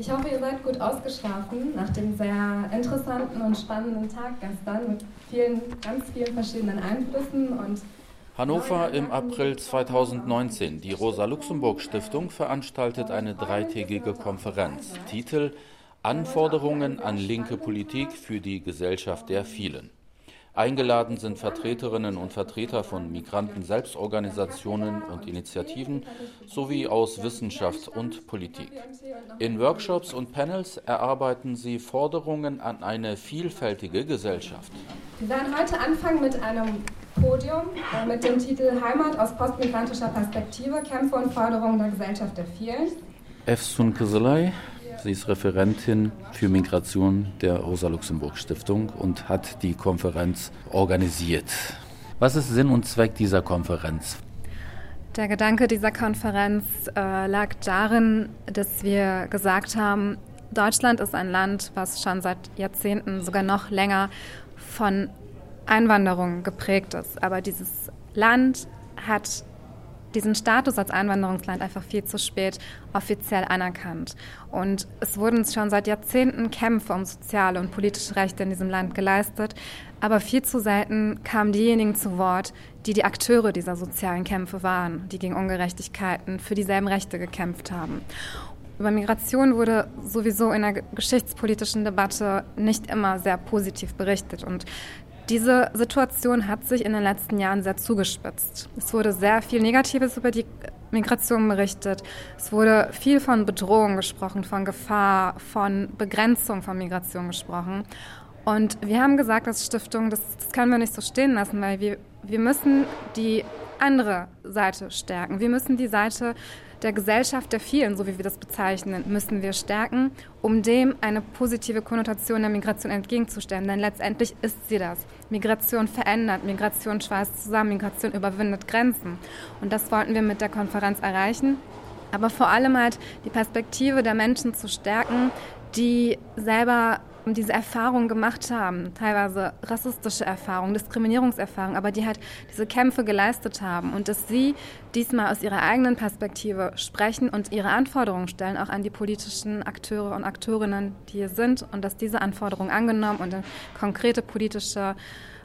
Ich hoffe, ihr seid gut ausgeschlafen nach dem sehr interessanten und spannenden Tag gestern mit vielen, ganz vielen verschiedenen Einflüssen und Hannover im April 2019. Die Rosa-Luxemburg-Stiftung veranstaltet eine dreitägige Konferenz. Titel Anforderungen an linke Politik für die Gesellschaft der vielen. Eingeladen sind Vertreterinnen und Vertreter von Migranten-Selbstorganisationen und Initiativen sowie aus Wissenschaft und Politik. In Workshops und Panels erarbeiten sie Forderungen an eine vielfältige Gesellschaft. Wir werden heute anfangen mit einem Podium äh, mit dem Titel Heimat aus postmigrantischer Perspektive, Kämpfe und Forderungen der Gesellschaft der vielen. Efsun Kızılay, Sie ist Referentin für Migration der Rosa-Luxemburg-Stiftung und hat die Konferenz organisiert. Was ist Sinn und Zweck dieser Konferenz? Der Gedanke dieser Konferenz äh, lag darin, dass wir gesagt haben, Deutschland ist ein Land, was schon seit Jahrzehnten, sogar noch länger von Einwanderung geprägt ist. Aber dieses Land hat diesen Status als Einwanderungsland einfach viel zu spät offiziell anerkannt. Und es wurden schon seit Jahrzehnten Kämpfe um soziale und politische Rechte in diesem Land geleistet, aber viel zu selten kamen diejenigen zu Wort, die die Akteure dieser sozialen Kämpfe waren, die gegen Ungerechtigkeiten für dieselben Rechte gekämpft haben. Über Migration wurde sowieso in der geschichtspolitischen Debatte nicht immer sehr positiv berichtet. Und diese Situation hat sich in den letzten Jahren sehr zugespitzt. Es wurde sehr viel Negatives über die Migration berichtet. Es wurde viel von Bedrohung gesprochen, von Gefahr, von Begrenzung von Migration gesprochen. Und wir haben gesagt als Stiftung, das, das können wir nicht so stehen lassen, weil wir, wir müssen die andere Seite stärken. Wir müssen die Seite der Gesellschaft der vielen, so wie wir das bezeichnen, müssen wir stärken, um dem eine positive Konnotation der Migration entgegenzustellen. Denn letztendlich ist sie das. Migration verändert, Migration schweißt zusammen, Migration überwindet Grenzen. Und das wollten wir mit der Konferenz erreichen. Aber vor allem halt die Perspektive der Menschen zu stärken, die selber diese Erfahrungen gemacht haben, teilweise rassistische Erfahrungen, Diskriminierungserfahrungen, aber die halt diese Kämpfe geleistet haben und dass sie diesmal aus ihrer eigenen Perspektive sprechen und ihre Anforderungen stellen, auch an die politischen Akteure und Akteurinnen, die hier sind und dass diese Anforderungen angenommen und in konkrete politische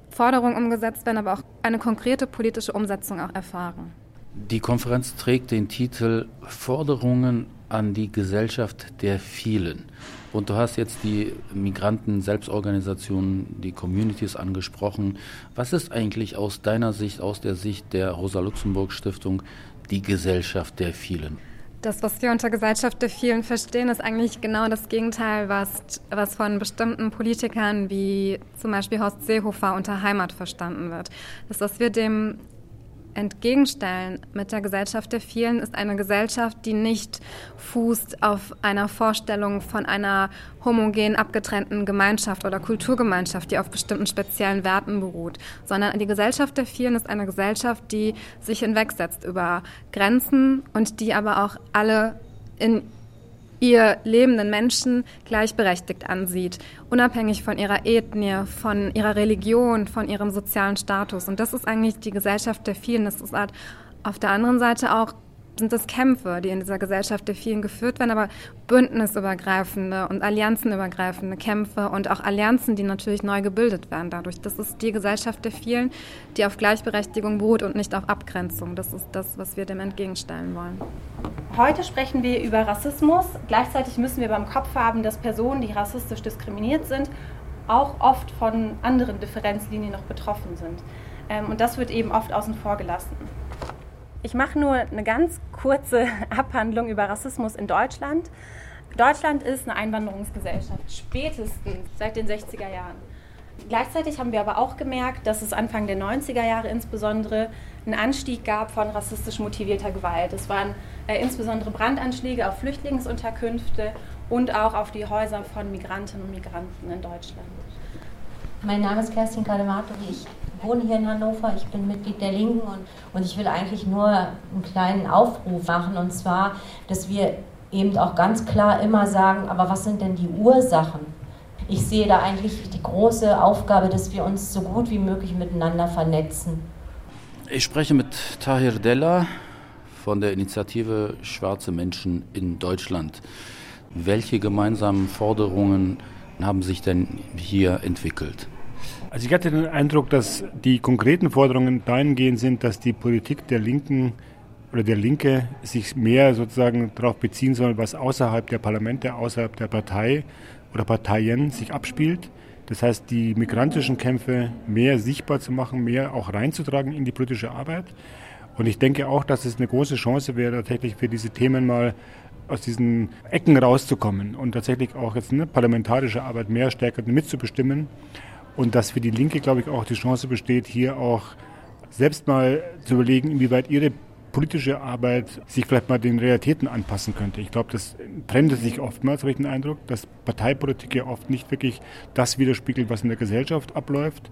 Forderungen umgesetzt werden, aber auch eine konkrete politische Umsetzung auch erfahren. Die Konferenz trägt den Titel Forderungen an die Gesellschaft der vielen. Und du hast jetzt die Migranten, Selbstorganisationen, die Communities angesprochen. Was ist eigentlich aus deiner Sicht, aus der Sicht der Rosa-Luxemburg-Stiftung, die Gesellschaft der vielen? Das, was wir unter Gesellschaft der vielen verstehen, ist eigentlich genau das Gegenteil, was, was von bestimmten Politikern wie zum Beispiel Horst Seehofer unter Heimat verstanden wird. Das, was wir dem entgegenstellen mit der Gesellschaft der vielen, ist eine Gesellschaft, die nicht fußt auf einer Vorstellung von einer homogen abgetrennten Gemeinschaft oder Kulturgemeinschaft, die auf bestimmten speziellen Werten beruht, sondern die Gesellschaft der vielen ist eine Gesellschaft, die sich hinwegsetzt über Grenzen und die aber auch alle in ihr lebenden Menschen gleichberechtigt ansieht, unabhängig von ihrer Ethnie, von ihrer Religion, von ihrem sozialen Status. Und das ist eigentlich die Gesellschaft der vielen. Das ist halt auf der anderen Seite auch sind das Kämpfe, die in dieser Gesellschaft der vielen geführt werden, aber bündnisübergreifende und allianzenübergreifende Kämpfe und auch Allianzen, die natürlich neu gebildet werden dadurch. Das ist die Gesellschaft der vielen, die auf Gleichberechtigung beruht und nicht auf Abgrenzung. Das ist das, was wir dem entgegenstellen wollen. Heute sprechen wir über Rassismus. Gleichzeitig müssen wir beim Kopf haben, dass Personen, die rassistisch diskriminiert sind, auch oft von anderen Differenzlinien noch betroffen sind. Ähm, und das wird eben oft außen vor gelassen. Ich mache nur eine ganz kurze Abhandlung über Rassismus in Deutschland. Deutschland ist eine Einwanderungsgesellschaft, spätestens seit den 60er Jahren. Gleichzeitig haben wir aber auch gemerkt, dass es Anfang der 90er Jahre insbesondere einen Anstieg gab von rassistisch motivierter Gewalt. Es waren äh, insbesondere Brandanschläge auf Flüchtlingsunterkünfte und auch auf die Häuser von Migrantinnen und Migranten in Deutschland. Mein Name ist Kerstin Kademato. Ich wohne hier in Hannover, ich bin Mitglied der Linken und, und ich will eigentlich nur einen kleinen Aufruf machen und zwar, dass wir eben auch ganz klar immer sagen, aber was sind denn die Ursachen? Ich sehe da eigentlich die große Aufgabe, dass wir uns so gut wie möglich miteinander vernetzen. Ich spreche mit Tahir Della von der Initiative Schwarze Menschen in Deutschland. Welche gemeinsamen Forderungen haben sich denn hier entwickelt? Also ich hatte den Eindruck, dass die konkreten Forderungen dahingehend sind, dass die Politik der Linken oder der Linke sich mehr sozusagen darauf beziehen soll, was außerhalb der Parlamente, außerhalb der Partei oder Parteien sich abspielt. Das heißt, die migrantischen Kämpfe mehr sichtbar zu machen, mehr auch reinzutragen in die politische Arbeit. Und ich denke auch, dass es eine große Chance wäre, tatsächlich für diese Themen mal aus diesen Ecken rauszukommen und tatsächlich auch jetzt eine parlamentarische Arbeit mehr stärker mitzubestimmen. Und dass für die Linke, glaube ich, auch die Chance besteht, hier auch selbst mal zu überlegen, inwieweit ihre politische Arbeit sich vielleicht mal den Realitäten anpassen könnte. Ich glaube, das trennt sich oftmals, habe ich den Eindruck, dass Parteipolitik ja oft nicht wirklich das widerspiegelt, was in der Gesellschaft abläuft.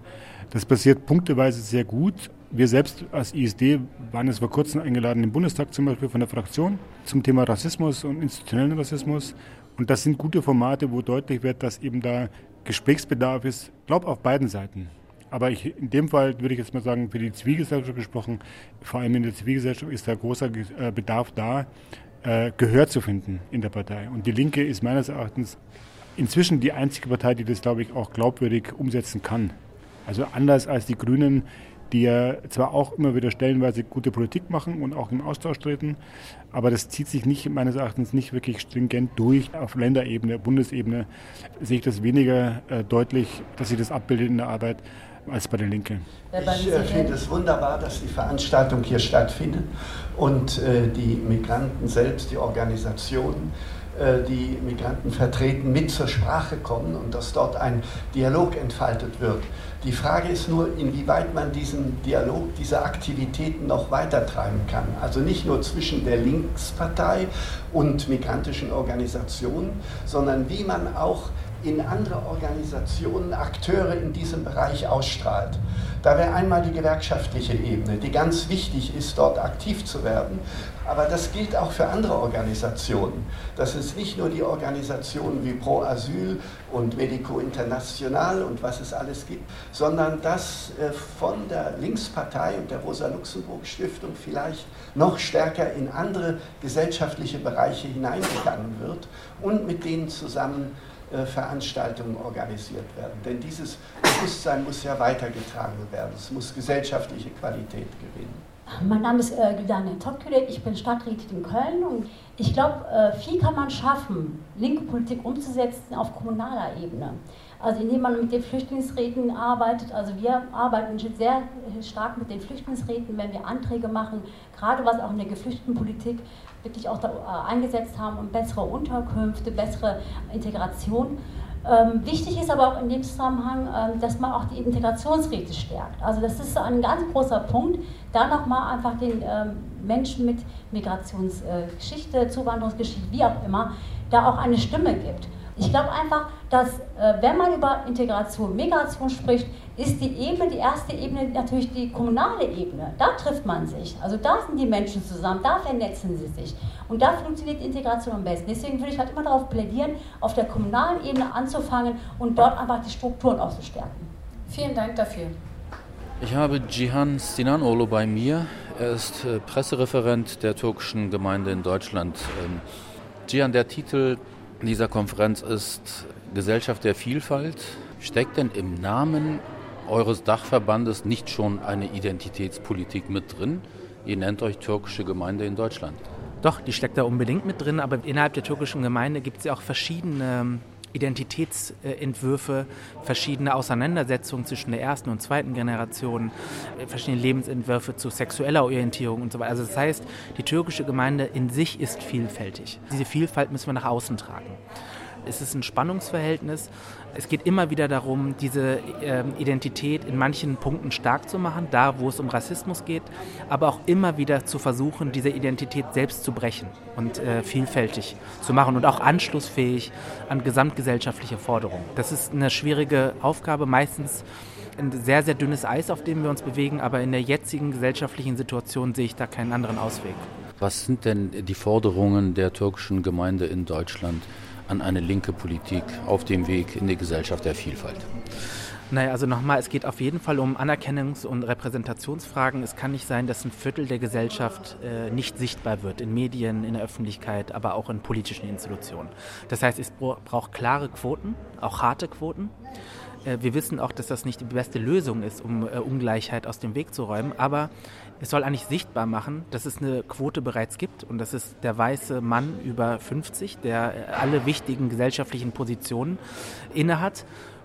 Das passiert punkteweise sehr gut. Wir selbst als ISD waren jetzt vor kurzem eingeladen im Bundestag zum Beispiel von der Fraktion zum Thema Rassismus und institutionellen Rassismus. Und das sind gute Formate, wo deutlich wird, dass eben da Gesprächsbedarf ist, glaube auf beiden Seiten. Aber ich, in dem Fall würde ich jetzt mal sagen, für die Zivilgesellschaft gesprochen, vor allem in der Zivilgesellschaft ist da großer äh, Bedarf da, äh, Gehör zu finden in der Partei. Und die Linke ist meines Erachtens inzwischen die einzige Partei, die das, glaube ich, auch glaubwürdig umsetzen kann. Also anders als die Grünen, die ja zwar auch immer wieder stellenweise gute Politik machen und auch im Austausch treten, aber das zieht sich nicht meines Erachtens nicht wirklich stringent durch. Auf Länderebene, Bundesebene sehe ich das weniger äh, deutlich, dass sich das abbildet in der Arbeit als bei der Linke. Ich äh, finde es wunderbar, dass die Veranstaltung hier stattfindet und äh, die Migranten selbst, die Organisationen, äh, die Migranten vertreten, mit zur Sprache kommen und dass dort ein Dialog entfaltet wird. Die Frage ist nur, inwieweit man diesen Dialog, diese Aktivitäten noch weitertreiben kann. Also nicht nur zwischen der Linkspartei und migrantischen Organisationen, sondern wie man auch in andere Organisationen, Akteure in diesem Bereich ausstrahlt. Da wäre einmal die gewerkschaftliche Ebene, die ganz wichtig ist, dort aktiv zu werden. Aber das gilt auch für andere Organisationen. Das ist nicht nur die Organisationen wie Pro Asyl und Medico International und was es alles gibt, sondern dass äh, von der Linkspartei und der Rosa-Luxemburg-Stiftung vielleicht noch stärker in andere gesellschaftliche Bereiche hineingegangen wird und mit denen zusammen Veranstaltungen organisiert werden. Denn dieses Bewusstsein muss ja weitergetragen werden. Es muss gesellschaftliche Qualität gewinnen. Mein Name ist äh, Gudane Topküle, ich bin Stadträtin in Köln und ich glaube, äh, viel kann man schaffen, linke Politik umzusetzen auf kommunaler Ebene. Also indem man mit den Flüchtlingsräten arbeitet, also wir arbeiten sehr stark mit den Flüchtlingsräten, wenn wir Anträge machen, gerade was auch in der Geflüchtetenpolitik wirklich auch äh, eingesetzt haben, um bessere Unterkünfte, bessere Integration. Ähm, wichtig ist aber auch in dem Zusammenhang, ähm, dass man auch die Integrationsräte stärkt. Also das ist ein ganz großer Punkt, da nochmal einfach den ähm, Menschen mit Migrationsgeschichte, äh, Zuwanderungsgeschichte, wie auch immer, da auch eine Stimme gibt. Ich glaube einfach, dass äh, wenn man über Integration, Migration spricht, ist die Ebene, die erste Ebene natürlich die kommunale Ebene. Da trifft man sich. Also da sind die Menschen zusammen, da vernetzen sie sich. Und da funktioniert Integration am besten. Deswegen würde ich halt immer darauf plädieren, auf der kommunalen Ebene anzufangen und dort einfach die Strukturen auch zu stärken. Vielen Dank dafür. Ich habe Cihan Sinanolo bei mir. Er ist äh, Pressereferent der türkischen Gemeinde in Deutschland. Ähm, Cihan, der Titel dieser Konferenz ist Gesellschaft der Vielfalt. Steckt denn im Namen eures Dachverbandes nicht schon eine Identitätspolitik mit drin? Ihr nennt euch türkische Gemeinde in Deutschland. Doch, die steckt da unbedingt mit drin, aber innerhalb der türkischen Gemeinde gibt es ja auch verschiedene ähm, Identitätsentwürfe, verschiedene Auseinandersetzungen zwischen der ersten und zweiten Generation, äh, verschiedene Lebensentwürfe zu sexueller Orientierung und so weiter. Also das heißt, die türkische Gemeinde in sich ist vielfältig. Diese Vielfalt müssen wir nach außen tragen. Es ist ein Spannungsverhältnis. Es geht immer wieder darum, diese äh, Identität in manchen Punkten stark zu machen, da wo es um Rassismus geht, aber auch immer wieder zu versuchen, diese Identität selbst zu brechen und äh, vielfältig zu machen und auch anschlussfähig an gesamtgesellschaftliche Forderungen. Das ist eine schwierige Aufgabe, meistens ein sehr, sehr dünnes Eis, auf dem wir uns bewegen, aber in der jetzigen gesellschaftlichen Situation sehe ich da keinen anderen Ausweg. Was sind denn die Forderungen der türkischen Gemeinde in Deutschland? An eine linke Politik auf dem Weg in die Gesellschaft der Vielfalt? Naja, also nochmal, es geht auf jeden Fall um Anerkennungs- und Repräsentationsfragen. Es kann nicht sein, dass ein Viertel der Gesellschaft äh, nicht sichtbar wird, in Medien, in der Öffentlichkeit, aber auch in politischen Institutionen. Das heißt, es braucht klare Quoten, auch harte Quoten. Äh, wir wissen auch, dass das nicht die beste Lösung ist, um äh, Ungleichheit aus dem Weg zu räumen, aber es soll eigentlich sichtbar machen, dass es eine Quote bereits gibt und das ist der weiße Mann über 50, der äh, alle wichtigen gesellschaftlichen Positionen innehat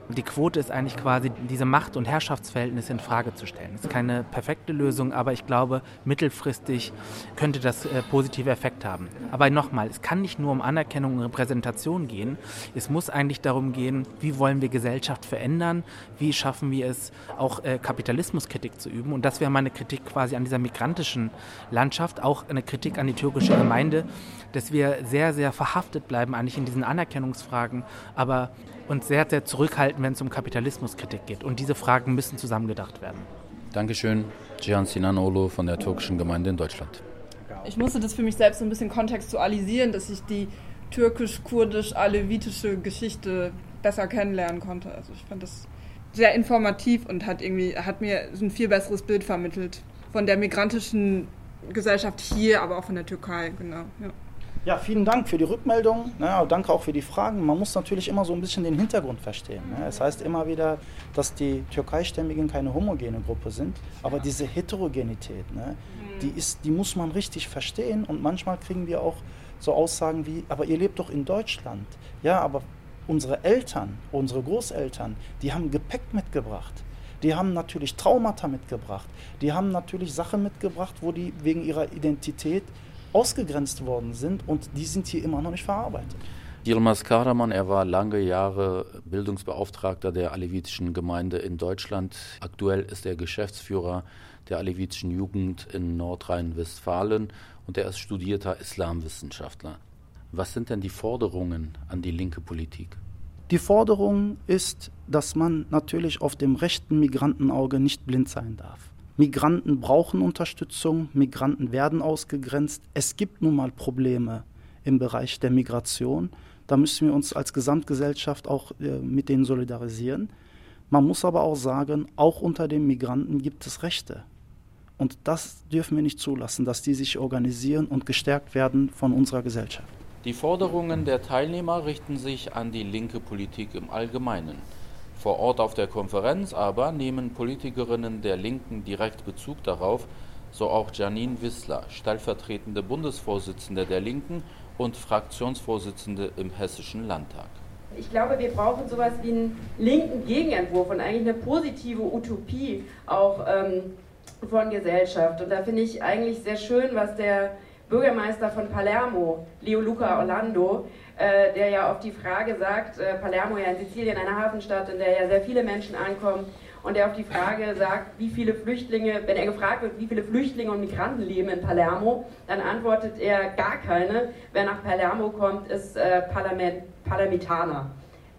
die Quote ist eigentlich quasi diese Macht- und Herrschaftsverhältnisse in Frage zu stellen. Das ist keine perfekte Lösung, aber ich glaube, mittelfristig könnte das äh, positive Effekt haben. Aber nochmal, es kann nicht nur um Anerkennung und Repräsentation gehen. Es muss eigentlich darum gehen, wie wollen wir Gesellschaft verändern? Wie schaffen wir es, auch äh, Kapitalismuskritik zu üben? Und das wäre meine Kritik quasi an dieser migrantischen Landschaft, auch eine Kritik an die türkische Gemeinde, dass wir sehr, sehr verhaftet bleiben eigentlich in diesen Anerkennungsfragen, aber uns sehr, sehr zurückhalten, wenn es um Kapitalismuskritik geht. Und diese Fragen müssen zusammengedacht werden. Dankeschön, Cihan Sinanolo von der türkischen Gemeinde in Deutschland. Ich musste das für mich selbst so ein bisschen kontextualisieren, dass ich die türkisch-kurdisch-alevitische Geschichte besser kennenlernen konnte. Also ich fand das sehr informativ und hat irgendwie hat mir ein viel besseres Bild vermittelt von der migrantischen Gesellschaft hier, aber auch von der Türkei, genau. Ja. Ja, vielen Dank für die Rückmeldung. Ja, danke auch für die Fragen. Man muss natürlich immer so ein bisschen den Hintergrund verstehen. Ne? Es heißt immer wieder, dass die Türkeistämmigen keine homogene Gruppe sind, aber diese Heterogenität, ne, die, ist, die muss man richtig verstehen und manchmal kriegen wir auch so Aussagen wie, aber ihr lebt doch in Deutschland. Ja, aber unsere Eltern, unsere Großeltern, die haben Gepäck mitgebracht. Die haben natürlich Traumata mitgebracht. Die haben natürlich Sachen mitgebracht, wo die wegen ihrer Identität ausgegrenzt worden sind und die sind hier immer noch nicht verarbeitet. Yilmaz Karaman, er war lange Jahre Bildungsbeauftragter der alevitischen Gemeinde in Deutschland. Aktuell ist er Geschäftsführer der alevitischen Jugend in Nordrhein-Westfalen und er ist studierter Islamwissenschaftler. Was sind denn die Forderungen an die linke Politik? Die Forderung ist, dass man natürlich auf dem rechten Migrantenauge nicht blind sein darf. Migranten brauchen Unterstützung, Migranten werden ausgegrenzt. Es gibt nun mal Probleme im Bereich der Migration. Da müssen wir uns als Gesamtgesellschaft auch äh, mit denen solidarisieren. Man muss aber auch sagen, auch unter den Migranten gibt es Rechte. Und das dürfen wir nicht zulassen, dass die sich organisieren und gestärkt werden von unserer Gesellschaft. Die Forderungen der Teilnehmer richten sich an die linke Politik im Allgemeinen. Vor Ort auf der Konferenz aber nehmen Politikerinnen der Linken direkt Bezug darauf, so auch Janine Wissler, stellvertretende Bundesvorsitzende der Linken und Fraktionsvorsitzende im Hessischen Landtag. Ich glaube, wir brauchen sowas wie einen linken Gegenentwurf und eigentlich eine positive Utopie auch ähm, von Gesellschaft. Und da finde ich eigentlich sehr schön, was der Bürgermeister von Palermo, Leo Luca Orlando, äh, der ja auf die Frage sagt, äh, Palermo ja in Sizilien, eine Hafenstadt, in der ja sehr viele Menschen ankommen, und der auf die Frage sagt, wie viele Flüchtlinge, wenn er gefragt wird, wie viele Flüchtlinge und Migranten leben in Palermo, dann antwortet er gar keine. Wer nach Palermo kommt, ist äh, Parlament, Palermitaner.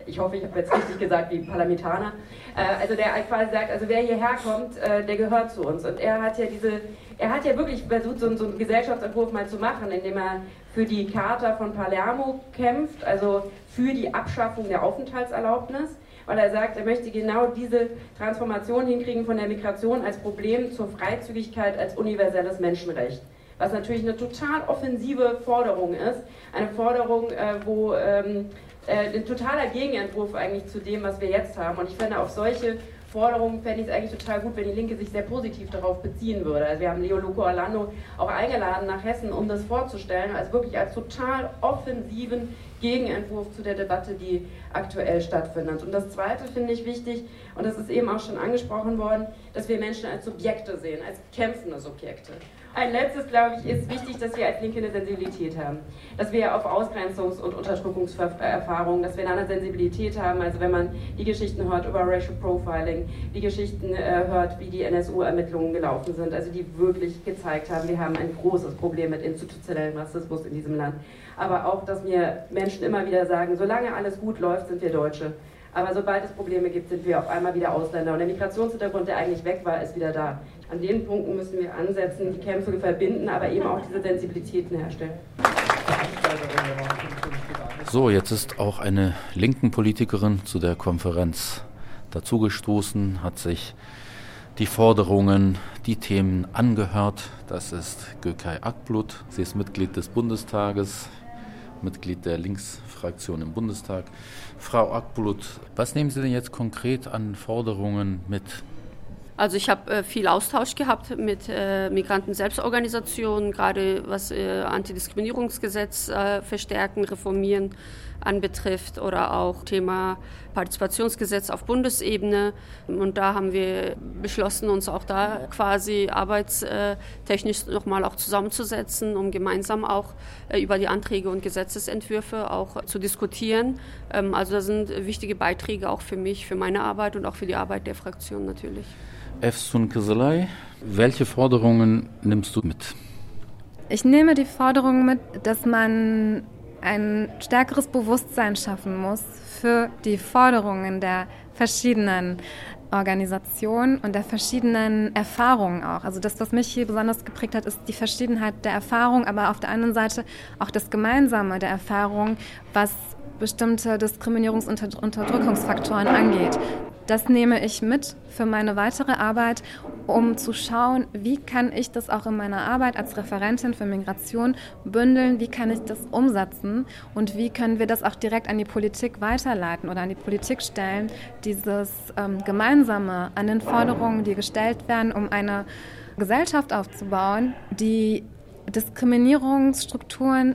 Ich hoffe, ich habe jetzt richtig gesagt, wie Palermitaner. Äh, also der quasi sagt, also wer hierher kommt, äh, der gehört zu uns. Und er hat ja diese, er hat ja wirklich versucht, so einen Gesellschaftsentwurf mal zu machen, indem er für die Charta von Palermo kämpft, also für die Abschaffung der Aufenthaltserlaubnis, weil er sagt, er möchte genau diese Transformation hinkriegen von der Migration als Problem zur Freizügigkeit als universelles Menschenrecht. Was natürlich eine total offensive Forderung ist, eine Forderung, äh, wo ähm, äh, ein totaler Gegenentwurf eigentlich zu dem, was wir jetzt haben. Und ich finde, auf solche Forderung fände ich es eigentlich total gut, wenn die Linke sich sehr positiv darauf beziehen würde. Also wir haben Leo Luco Orlando auch eingeladen nach Hessen, um das vorzustellen, als wirklich als total offensiven Gegenentwurf zu der Debatte, die aktuell stattfindet. Und das Zweite finde ich wichtig, und das ist eben auch schon angesprochen worden, dass wir Menschen als Subjekte sehen, als kämpfende Subjekte. Ein letztes, glaube ich, ist wichtig, dass wir als Linke eine Sensibilität haben. Dass wir auf Ausgrenzungs- und Unterdrückungserfahrungen, dass wir eine Sensibilität haben. Also wenn man die Geschichten hört über Racial Profiling, die Geschichten äh, hört, wie die NSU-Ermittlungen gelaufen sind, also die wirklich gezeigt haben, wir haben ein großes Problem mit institutionellem Rassismus in diesem Land. Aber auch, dass mir Menschen immer wieder sagen, solange alles gut läuft, sind wir Deutsche. Aber sobald es Probleme gibt, sind wir auf einmal wieder Ausländer. Und der Migrationshintergrund, der eigentlich weg war, ist wieder da. An den Punkten müssen wir ansetzen, die Kämpfe verbinden, aber eben auch diese Sensibilitäten herstellen. So, jetzt ist auch eine linken Politikerin zu der Konferenz dazugestoßen, hat sich die Forderungen, die Themen angehört. Das ist Gökay Akblut. Sie ist Mitglied des Bundestages, Mitglied der Linksfraktion im Bundestag. Frau Akblut, was nehmen Sie denn jetzt konkret an Forderungen mit? Also ich habe äh, viel Austausch gehabt mit äh, Migranten-Selbstorganisationen, gerade was äh, Antidiskriminierungsgesetz äh, verstärken, reformieren anbetrifft oder auch Thema Partizipationsgesetz auf Bundesebene. Und da haben wir beschlossen, uns auch da quasi arbeitstechnisch nochmal auch zusammenzusetzen, um gemeinsam auch äh, über die Anträge und Gesetzesentwürfe auch zu diskutieren. Ähm, also das sind wichtige Beiträge auch für mich, für meine Arbeit und auch für die Arbeit der Fraktion natürlich. Efsun Kızılay, welche Forderungen nimmst du mit? Ich nehme die Forderung mit, dass man ein stärkeres Bewusstsein schaffen muss für die Forderungen der verschiedenen Organisationen und der verschiedenen Erfahrungen auch. Also das, was mich hier besonders geprägt hat, ist die Verschiedenheit der Erfahrung, aber auf der anderen Seite auch das Gemeinsame der Erfahrung, was bestimmte Diskriminierungs- und Unterdrückungsfaktoren angeht. Das nehme ich mit für meine weitere Arbeit, um zu schauen, wie kann ich das auch in meiner Arbeit als Referentin für Migration bündeln, wie kann ich das umsetzen? Und wie können wir das auch direkt an die Politik weiterleiten oder an die Politik stellen, dieses ähm, Gemeinsame an den Forderungen, die gestellt werden, um eine Gesellschaft aufzubauen, die Diskriminierungsstrukturen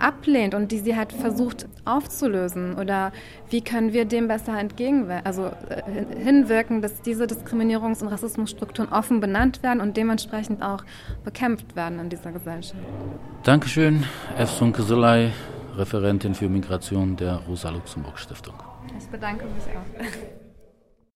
ablehnt und die sie halt versucht aufzulösen? Oder wie können wir dem besser entgegenwirken, also äh, hinwirken, dass diese Diskriminierungs- und Rassismusstrukturen offen benannt werden und dementsprechend auch bekämpft werden in dieser Gesellschaft? Dankeschön, Efsun Kızılay, Referentin für Migration der Rosa-Luxemburg-Stiftung. Ich bedanke mich auch.